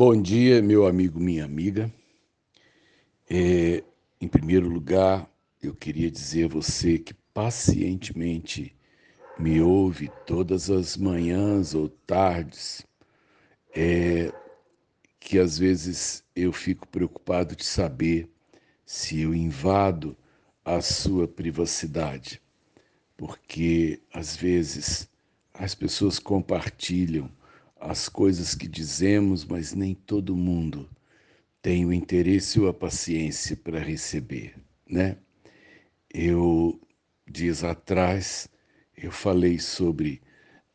Bom dia, meu amigo, minha amiga. É, em primeiro lugar, eu queria dizer a você que pacientemente me ouve todas as manhãs ou tardes, é, que às vezes eu fico preocupado de saber se eu invado a sua privacidade, porque às vezes as pessoas compartilham as coisas que dizemos, mas nem todo mundo tem o interesse ou a paciência para receber, né? Eu dias atrás eu falei sobre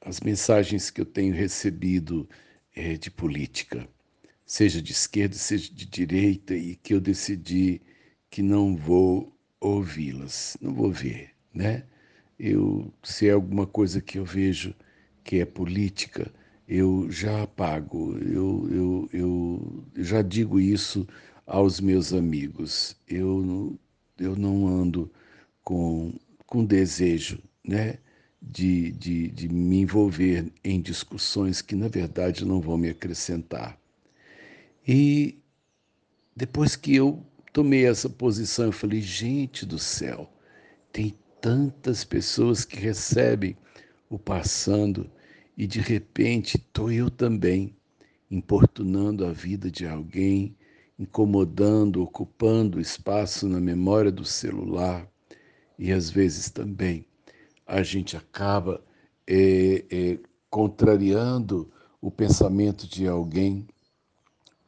as mensagens que eu tenho recebido é, de política, seja de esquerda, seja de direita, e que eu decidi que não vou ouvi-las, não vou ver, né? Eu se é alguma coisa que eu vejo que é política, eu já apago, eu, eu, eu já digo isso aos meus amigos. Eu, eu não ando com, com desejo né, de, de, de me envolver em discussões que, na verdade, não vão me acrescentar. E depois que eu tomei essa posição, eu falei: gente do céu, tem tantas pessoas que recebem o passando e de repente estou eu também importunando a vida de alguém, incomodando, ocupando espaço na memória do celular. E às vezes também a gente acaba é, é, contrariando o pensamento de alguém,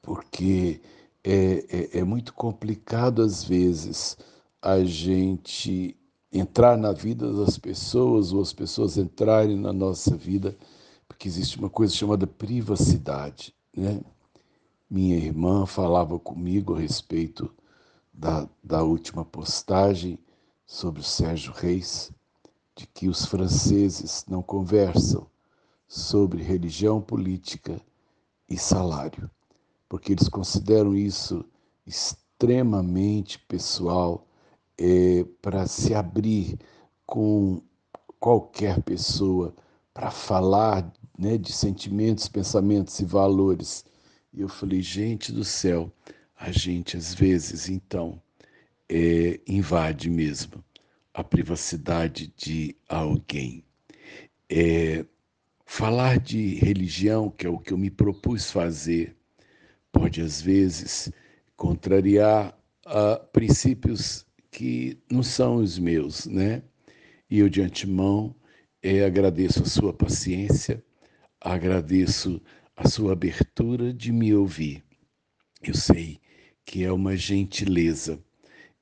porque é, é, é muito complicado às vezes a gente entrar na vida das pessoas ou as pessoas entrarem na nossa vida porque existe uma coisa chamada privacidade, né? Minha irmã falava comigo a respeito da, da última postagem sobre o Sérgio Reis, de que os franceses não conversam sobre religião, política e salário, porque eles consideram isso extremamente pessoal é, para se abrir com qualquer pessoa para falar né, de sentimentos, pensamentos e valores. E eu falei, gente do céu, a gente às vezes então é, invade mesmo a privacidade de alguém. É, falar de religião, que é o que eu me propus fazer, pode às vezes contrariar princípios que não são os meus, né? E eu de antemão é, agradeço a sua paciência, agradeço a sua abertura de me ouvir. Eu sei que é uma gentileza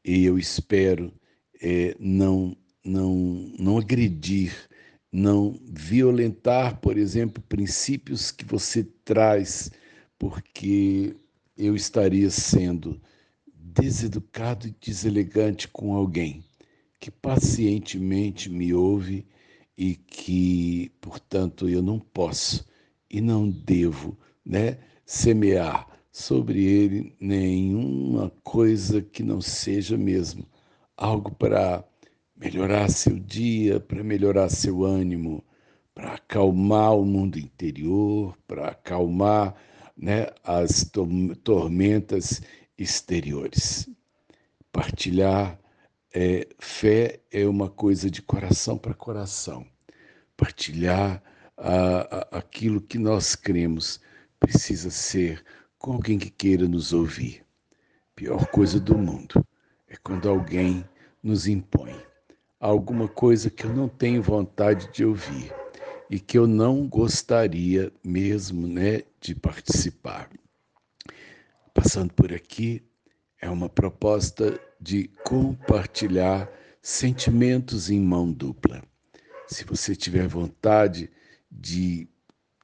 e eu espero é, não, não, não agredir, não violentar, por exemplo, princípios que você traz, porque eu estaria sendo deseducado e deselegante com alguém que pacientemente me ouve e que, portanto, eu não posso e não devo né, semear sobre ele nenhuma coisa que não seja mesmo algo para melhorar seu dia, para melhorar seu ânimo, para acalmar o mundo interior, para acalmar né, as tormentas exteriores. Partilhar é, fé é uma coisa de coração para coração. Partilhar a, a, aquilo que nós cremos precisa ser com alguém que queira nos ouvir. Pior coisa do mundo é quando alguém nos impõe alguma coisa que eu não tenho vontade de ouvir e que eu não gostaria mesmo né, de participar. Passando por aqui, é uma proposta de compartilhar sentimentos em mão dupla. Se você tiver vontade de,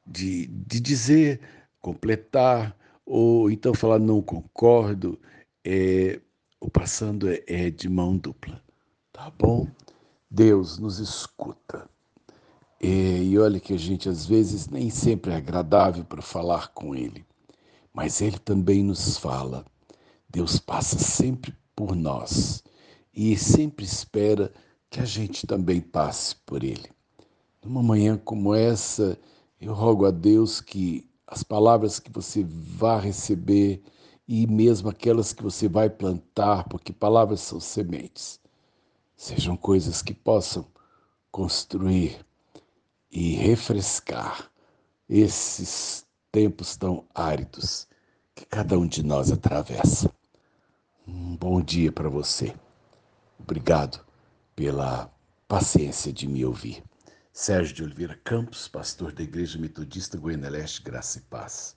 de, de dizer, completar, ou então falar não concordo, é, o passando é, é de mão dupla, tá bom? Deus nos escuta. E, e olha que a gente às vezes nem sempre é agradável para falar com Ele, mas Ele também nos fala. Deus passa sempre por nós e sempre espera que a gente também passe por Ele. Numa manhã como essa, eu rogo a Deus que as palavras que você vai receber e mesmo aquelas que você vai plantar, porque palavras são sementes, sejam coisas que possam construir e refrescar esses tempos tão áridos que cada um de nós atravessa. Um bom dia para você. Obrigado pela paciência de me ouvir. Sérgio de Oliveira Campos, pastor da Igreja Metodista Goiânia Leste, Graça e Paz.